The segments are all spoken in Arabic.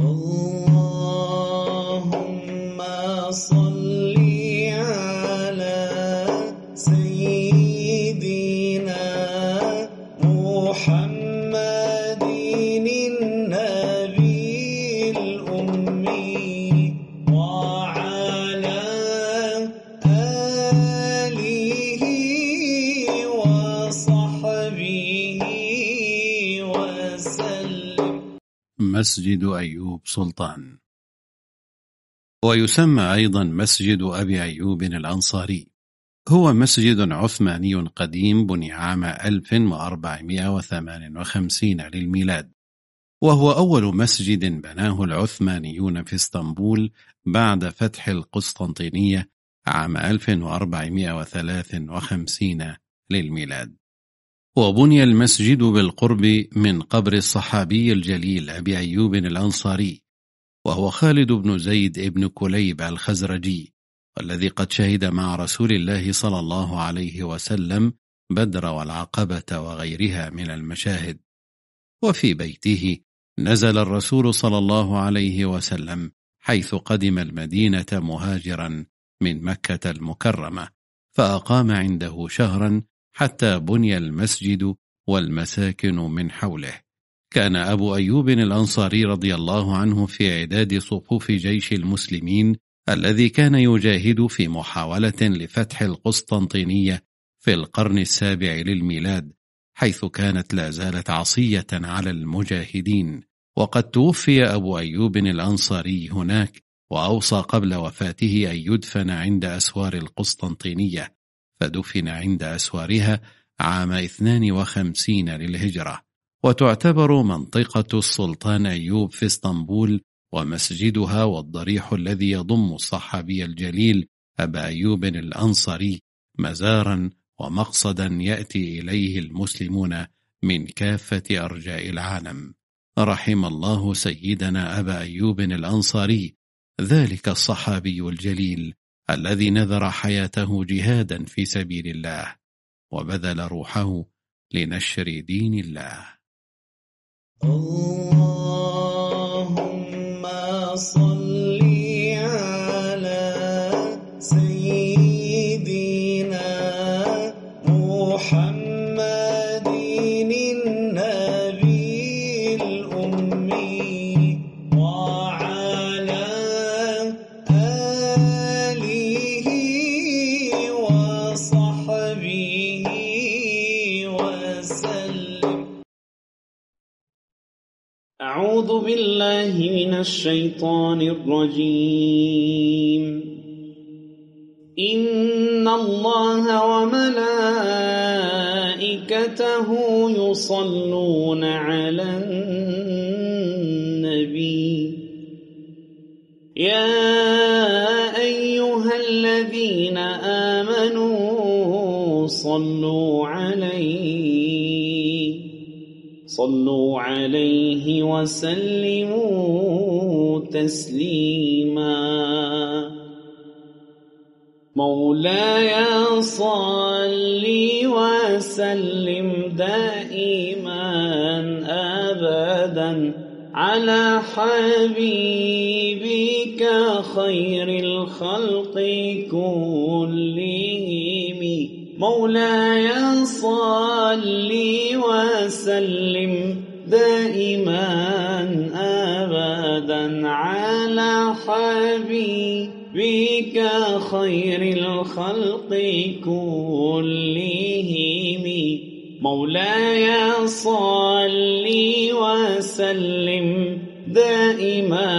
اللهم مسجد أيوب سلطان. ويسمى أيضا مسجد أبي أيوب الأنصاري. هو مسجد عثماني قديم بني عام 1458 للميلاد. وهو أول مسجد بناه العثمانيون في إسطنبول بعد فتح القسطنطينية عام 1453 للميلاد. وبني المسجد بالقرب من قبر الصحابي الجليل أبي أيوب الأنصاري وهو خالد بن زيد بن كليب الخزرجي والذي قد شهد مع رسول الله صلى الله عليه وسلم بدر والعقبة وغيرها من المشاهد. وفي بيته نزل الرسول صلى الله عليه وسلم حيث قدم المدينة مهاجرا من مكة المكرمة فأقام عنده شهرا حتى بني المسجد والمساكن من حوله. كان أبو أيوب الأنصاري رضي الله عنه في إعداد صفوف جيش المسلمين الذي كان يجاهد في محاولة لفتح القسطنطينية في القرن السابع للميلاد حيث كانت لا زالت عصية على المجاهدين. وقد توفي أبو أيوب الأنصاري هناك وأوصى قبل وفاته أن يدفن عند أسوار القسطنطينية. فدفن عند أسوارها عام 52 للهجرة. وتعتبر منطقة السلطان أيوب في اسطنبول ومسجدها والضريح الذي يضم الصحابي الجليل أبا أيوب الأنصري مزارا ومقصدا يأتي إليه المسلمون من كافة أرجاء العالم. رحم الله سيدنا أبا أيوب الأنصاري ذلك الصحابي الجليل. الذي نذر حياته جهادا في سبيل الله وبذل روحه لنشر دين الله. اللهم الشيطان الرجيم. إن الله وملائكته يصلون على النبي. يا أيها الذين آمنوا صلوا عليه صلوا عليه وسلموا تسليما. مولاي صل وسلم دائما ابدا على حبيبك خير الخلق كلهم. مولاي صل وسلم دائما حبيبك خير الخلق كلهم. مولاي صل وسلم دائما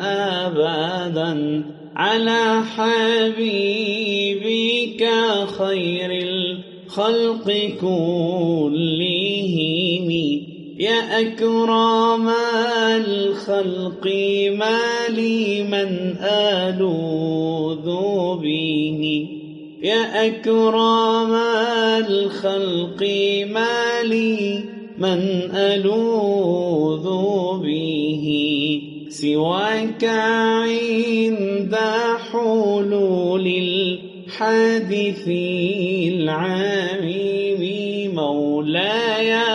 أبدا على حبيبك خير الخلق كلهم. يا أكرم الخلق ما لي من ألوذ به يا أكرم الخلق ما لي من ألوذ به سواك عند حلول الحادث العميم مولاي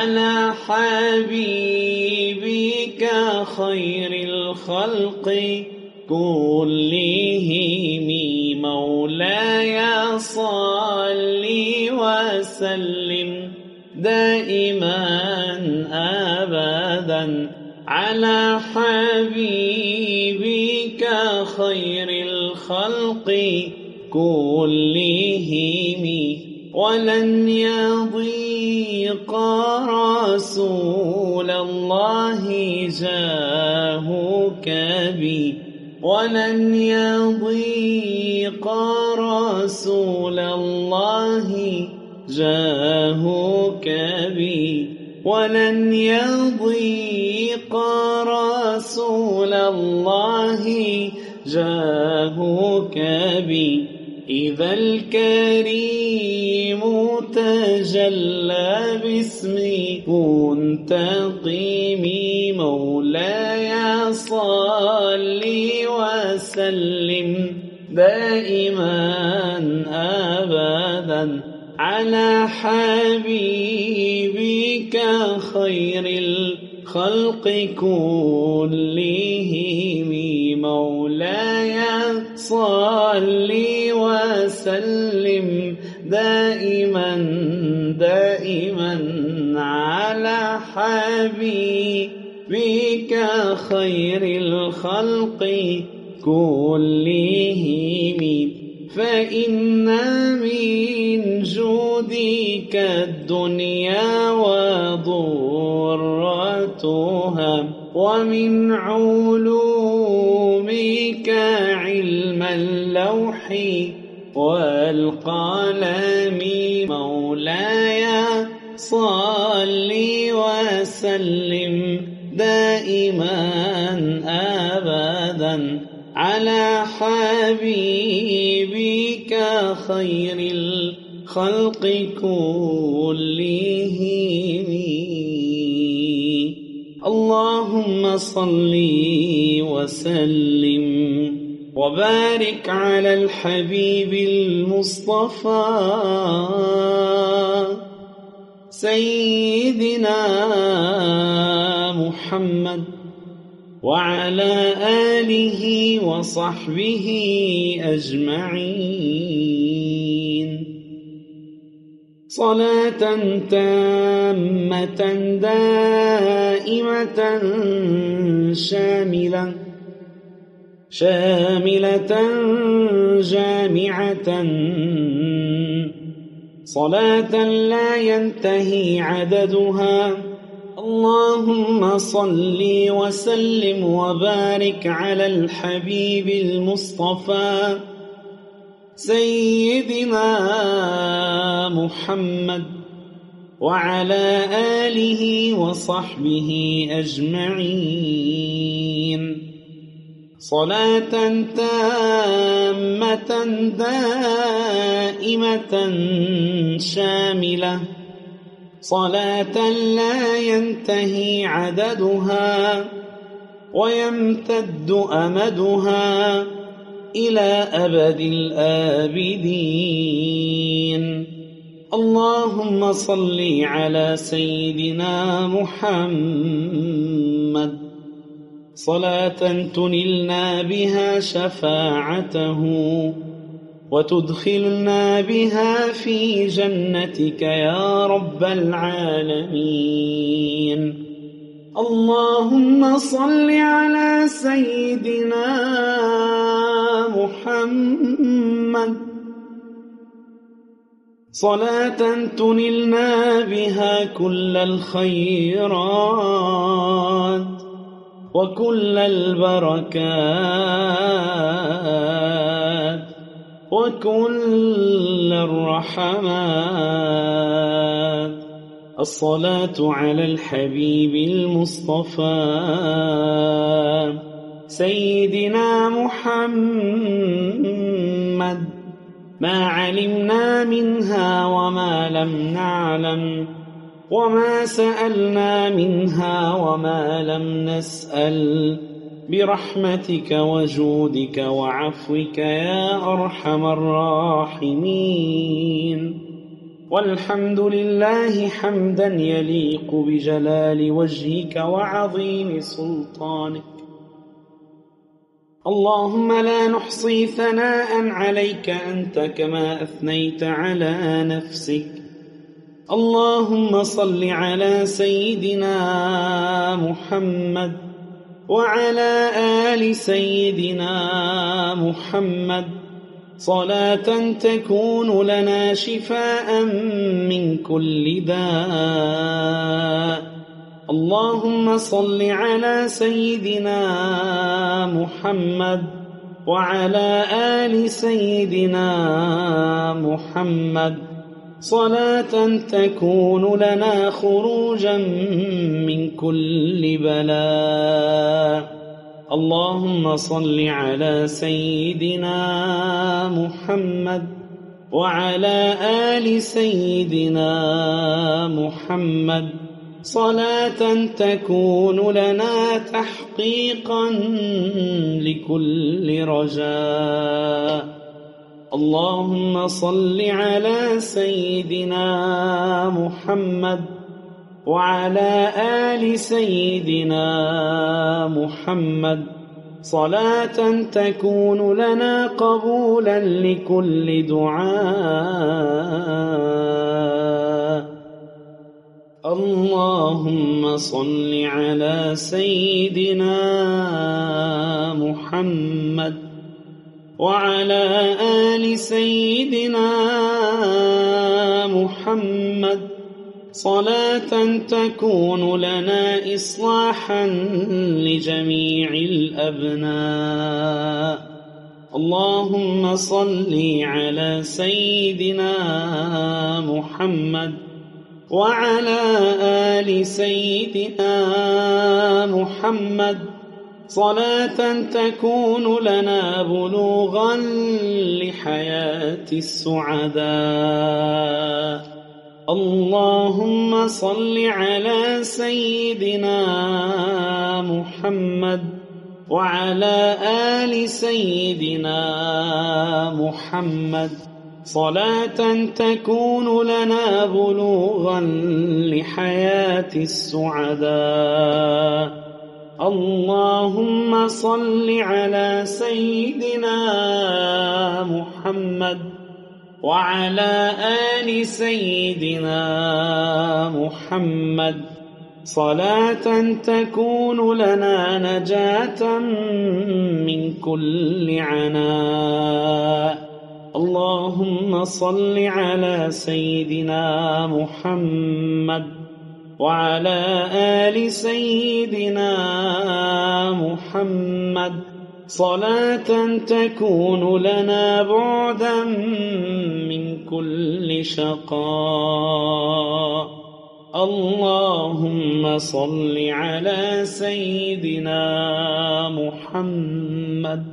على حبيبك خير الخلق كلهم. مولاي صل وسلم دائما أبدا على حبيبك خير الخلق كلهم. ولن يضيق رسول الله جاهك بي ولن يضيق رسول الله جاهك بي ولن يضيق رسول الله جاهك بي إذا الكريم تجلى باسمي منتقمي مولاي صل وسلم دائما أبدا على حبيبك خير الخلق كلهم. مولاي صل وسلم دائما على حبيبك خير الخلق كلهم. فإن من جودك الدنيا وضرتها ومن علومك علم اللوح والقلم مولاي صل وسلم دائما أبدا على حبيبك خير الخلق كلهم. اللهم صل وسلم وبارك على الحبيب المصطفى. سيدنا محمد وعلى آله وصحبه أجمعين. صلاة تامة دائمة شاملة شاملة جامعة صلاة لا ينتهي عددها. اللهم صل وسلم وبارك على الحبيب المصطفى. سيدنا محمد وعلى آله وصحبه أجمعين. صلاة تامة دائمة شاملة. صلاة لا ينتهي عددها ويمتد أمدها إلى أبد الآبدين. اللهم صل على سيدنا محمد صلاة تنلنا بها شفاعته وتدخلنا بها في جنتك يا رب العالمين. اللهم صل على سيدنا محمد. صلاة تنلنا بها كل الخيرات. وكل البركات وكل الرحمات. الصلاة على الحبيب المصطفى. سيدنا محمد. ما علمنا منها وما لم نعلم. وما سألنا منها وما لم نسأل برحمتك وجودك وعفوك يا أرحم الراحمين والحمد لله حمدا يليق بجلال وجهك وعظيم سلطانك اللهم لا نحصي ثناء عليك أنت كما أثنيت على نفسك اللهم صل على سيدنا محمد وعلى آل سيدنا محمد. صلاة تكون لنا شفاء من كل داء. اللهم صل على سيدنا محمد وعلى آل سيدنا محمد. صلاة تكون لنا خروجا من كل بلاء. اللهم صل على سيدنا محمد وعلى آل سيدنا محمد. صلاة تكون لنا تحقيقا لكل رجاء. اللهم صل على سيدنا محمد وعلى آل سيدنا محمد. صلاة تكون لنا قبولا لكل دعاء. اللهم صل على سيدنا محمد. وعلى آل سيدنا محمد. صلاة تكون لنا إصلاحا لجميع الأبناء. اللهم صل على سيدنا محمد وعلى آل سيدنا محمد. صلاة تكون لنا بلوغا لحياة السعداء. اللهم صل على سيدنا محمد وعلى آل سيدنا محمد. صلاة تكون لنا بلوغا لحياة السعداء. اللهم صل على سيدنا محمد وعلى آل سيدنا محمد. صلاة تكون لنا نجاة من كل عناء. اللهم صل على سيدنا محمد وعلى آل سيدنا محمد. صلاة تكون لنا بعدا من كل شقاء. اللهم صل على سيدنا محمد.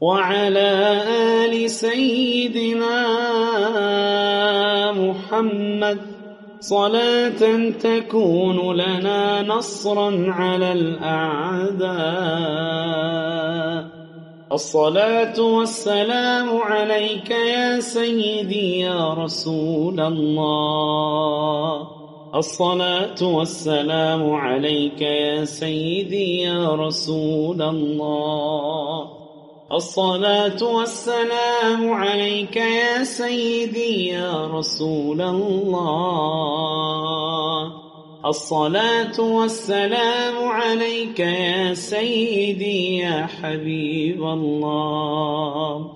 وعلى آل سيدنا محمد. صلاة تكون لنا نصرا على الأعداء. الصلاة والسلام عليك يا سيدي يا رسول الله. الصلاة والسلام عليك يا سيدي يا رسول الله. الصلاة والسلام عليك يا سيدي يا رسول الله. الصلاة والسلام عليك يا سيدي يا حبيب الله.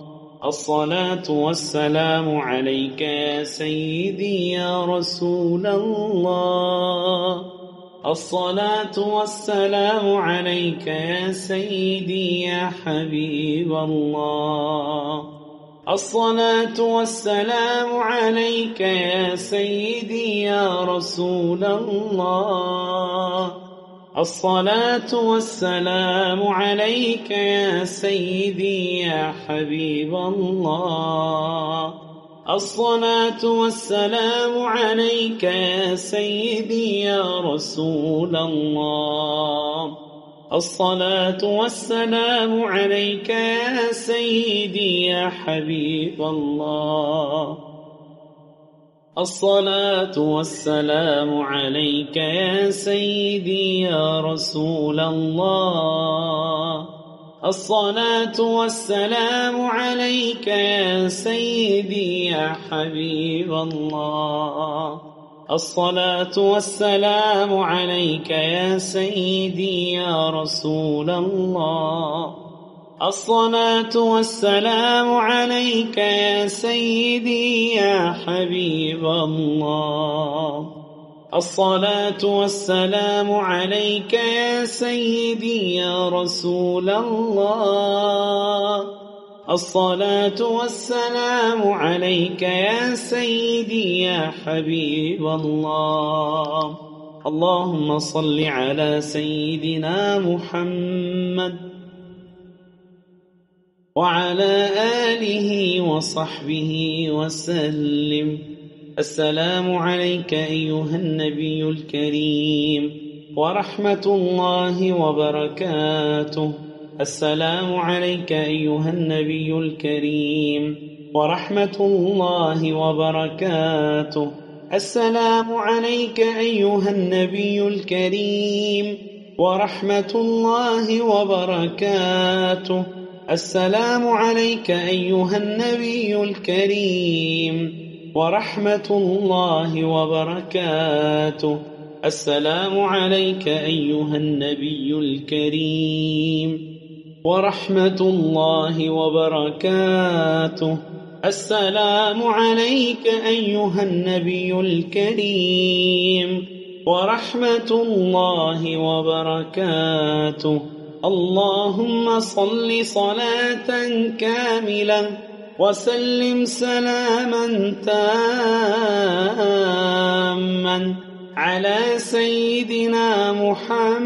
الصلاة والسلام عليك يا سيدي يا رسول الله. الصلاة والسلام عليك يا سيدي يا حبيب الله. الصلاة والسلام عليك يا سيدي يا رسول الله. الصلاة والسلام عليك يا سيدي يا حبيب الله. الصلاة والسلام عليك يا سيدي يا رسول الله. الصلاة والسلام عليك يا سيدي يا حبيب الله. الصلاة والسلام عليك يا سيدي يا رسول الله. الصلاة والسلام عليك يا سيدي يا حبيب الله. الصلاة والسلام عليك يا سيدي يا رسول الله. الصلاة والسلام عليك يا سيدي يا حبيب الله. الصلاة والسلام عليك يا سيدي يا رسول الله. الصلاة والسلام عليك يا سيدي يا حبيب الله. اللهم صل على سيدنا محمد وعلى آله وصحبه وسلم. السلام عليك أيها النبي الكريم ورحمة الله وبركاته. السلام عليك أيها النبي الكريم ورحمة الله وبركاته. السلام عليك أيها النبي الكريم ورحمة الله وبركاته. السلام عليك أيها النبي الكريم ورحمة الله وبركاته. السلام عليك أيها النبي الكريم. ورحمة الله وبركاته. السلام عليك أيها النبي الكريم. ورحمة الله وبركاته. اللهم صل صلاة كاملة. وسلم سلاما تاما على سيدنا محمد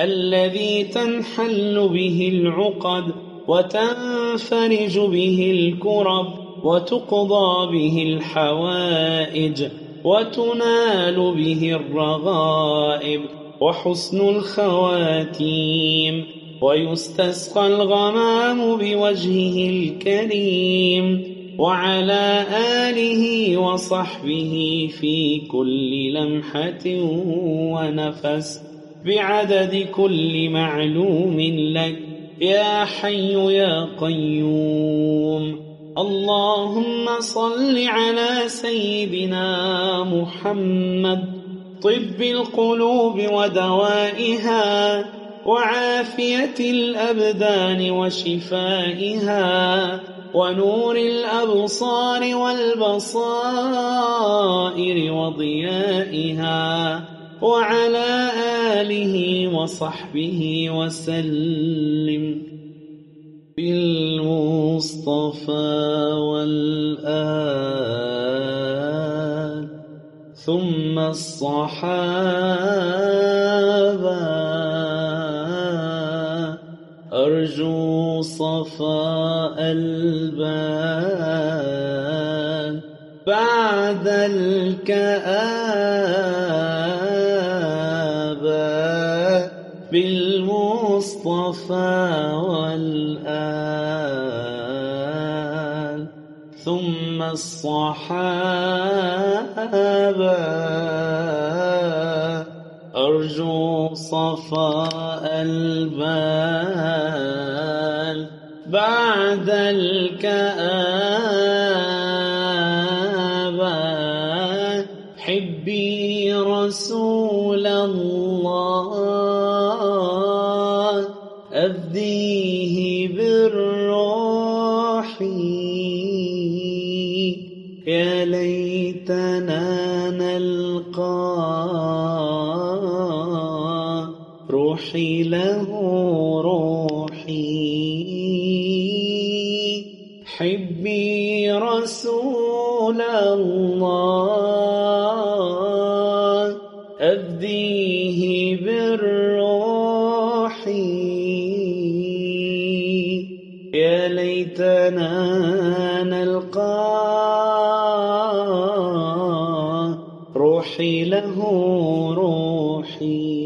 الذي تنحل به العقد وتنفرج به الكرب وتقضى به الحوائج وتنال به الرغائب وحسن الخواتيم. ويستسقى الغمام بوجهه الكريم وعلى آله وصحبه في كل لمحة ونفس بعدد كل معلوم لك يا حي يا قيوم. اللهم صل على سيدنا محمد. طب القلوب ودوائها. وعافية الأبدان وشفائها ونور الأبصار والبصائر وضيائها وعلى آله وصحبه وسلم بالمصطفى والآل ثم الصحابة أرجو صفاء البال بعد الكآبة بالمصطفى والآل ثم الصحابة. أرجو صفاء بعد الكآبة بي رسول الله أبديه بالروح يا ليتنا نلقاه روحي له روحي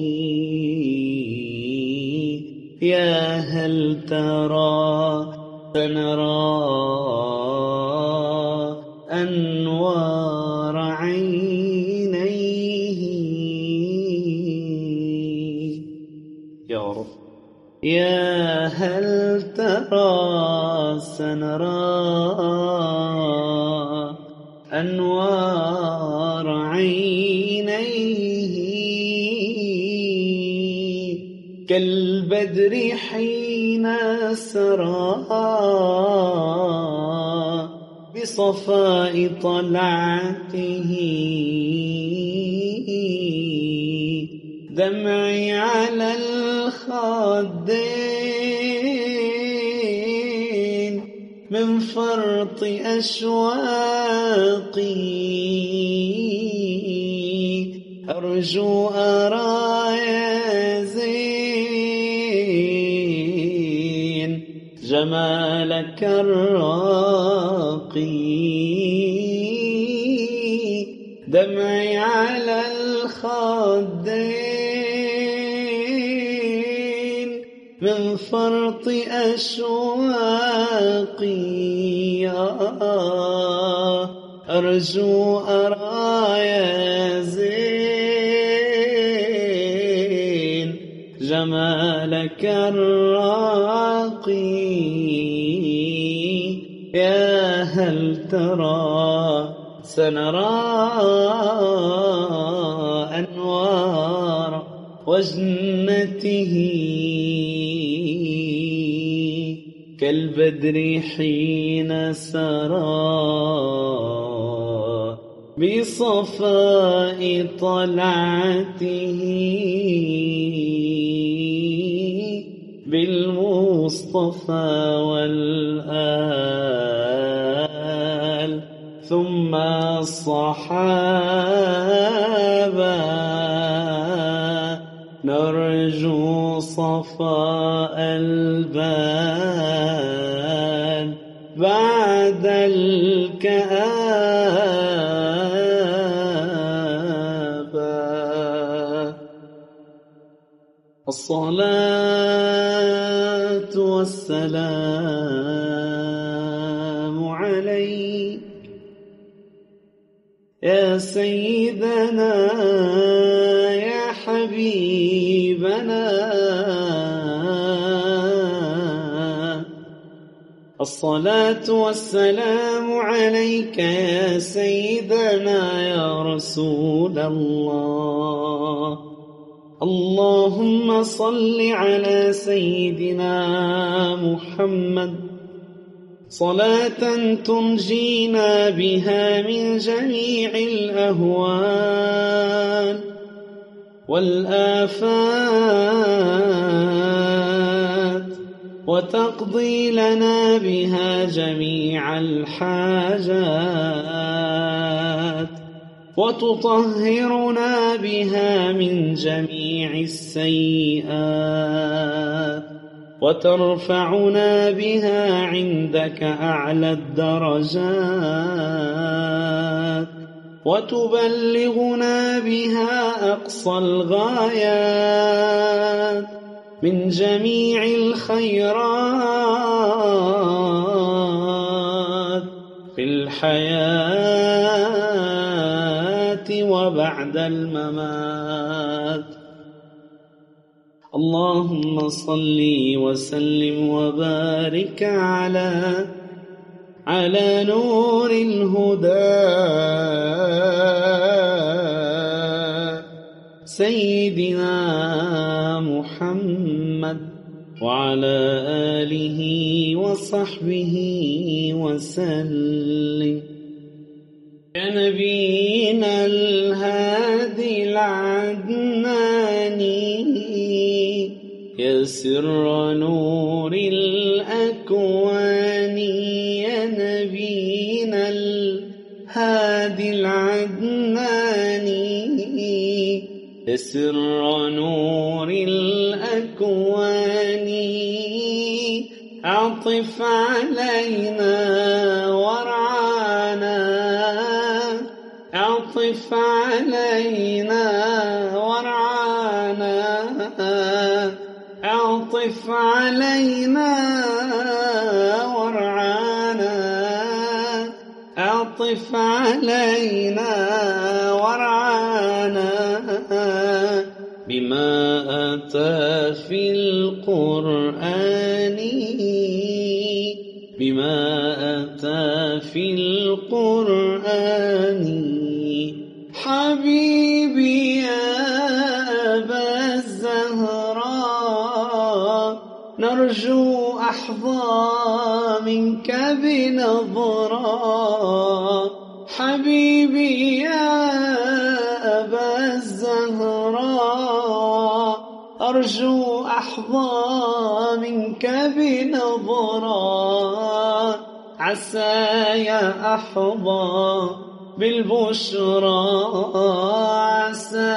يا هل ترى سنرى كالبدر حين سرى بصفاء طلعته. دمعي على الخدين من فرط أشواقي. أرجو أرى جمالك الراقي. دمعي على الخدين من فرط أشواقي. أرجو أرايا زين جمالك الراقي. ترى سنرى أنوار وجنته كالبدر حين سرى بصفاء طلعته بالمصطفى والآل ثم الصحابة. نرجو صفاء البال بعد الكآبة. الصلاة والسلام يا سيدنا يا حبيبنا. الصلاة والسلام عليك يا سيدنا يا رسول الله. اللهم صل على سيدنا محمد. صلاة تنجينا بها من جميع الأهوال والآفات وتقضي لنا بها جميع الحاجات وتطهرنا بها من جميع السيئات. وترفعنا بها عندك أعلى الدرجات وتبلغنا بها أقصى الغايات من جميع الخيرات في الحياة وبعد الممات. اللهم صل وسلم وبارك على على نور الهدى. سيدنا محمد وعلى آله وصحبه وسلم. يا نبينا سر نور الأكوان يا نبينا الهادي العدناني سر نور الأكوان عطف علينا ورعانا. عطف علينا ورعانا. أعطف علينا ورعانا. أعطف علينا ورعانا. بما أتى في القرآن. بما أتى في القرآن. نرجو أحظى منك بنظرة. حبيبي يا أبا الزهراء أرجو أحظى منك بنظرة. عسى يا أحظى بالبشرى. عسى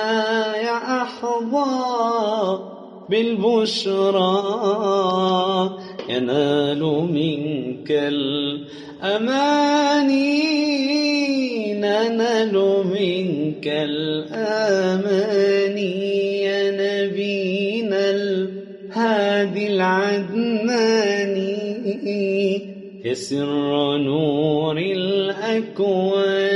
يا أحظى بالبشرى. ينال منك الأماني ننال منك الأماني يا نبينا الهادي العدناني يسر نور الأكوان.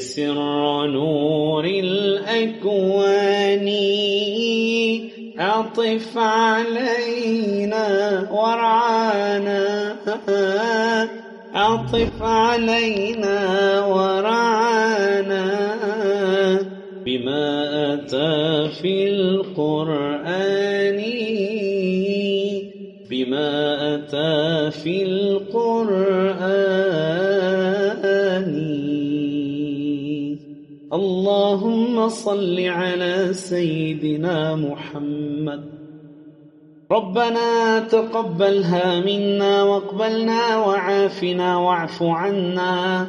يسر نور الأكوان. أعطف علينا ورعانا. أعطف علينا ورعانا. بما أتى في القرآن. بما أتى في القرآن. صل على سيدنا محمد. ربنا تقبلها منا واقبلنا وعافنا واعف عنا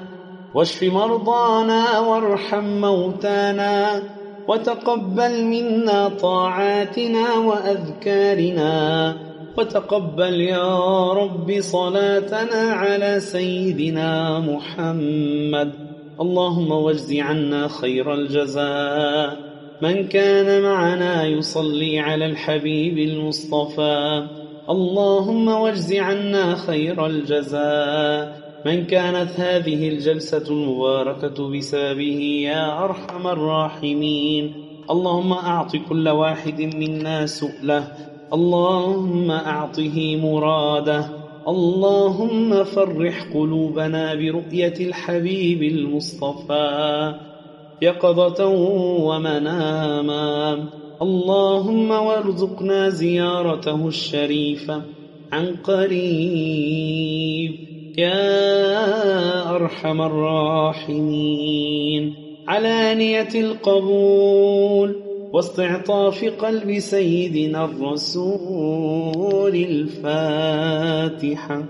واشف مرضانا وارحم موتانا وتقبل منا طاعاتنا وأذكارنا وتقبل يا رب صلاتنا على سيدنا محمد. اللهم واجز عنا خير الجزاء. من كان معنا يصلي على الحبيب المصطفى. اللهم واجز عنا خير الجزاء. من كانت هذه الجلسة المباركة بسببه يا أرحم الراحمين. اللهم أعط كل واحد منا سؤله. اللهم أعطه مراده. اللهم فرح قلوبنا برؤية الحبيب المصطفى يقظة ومناما. اللهم وارزقنا زيارته الشريفة عن قريب يا أرحم الراحمين. علانية القبول واستعطاف قلب سيدنا الرسول الفاتحة.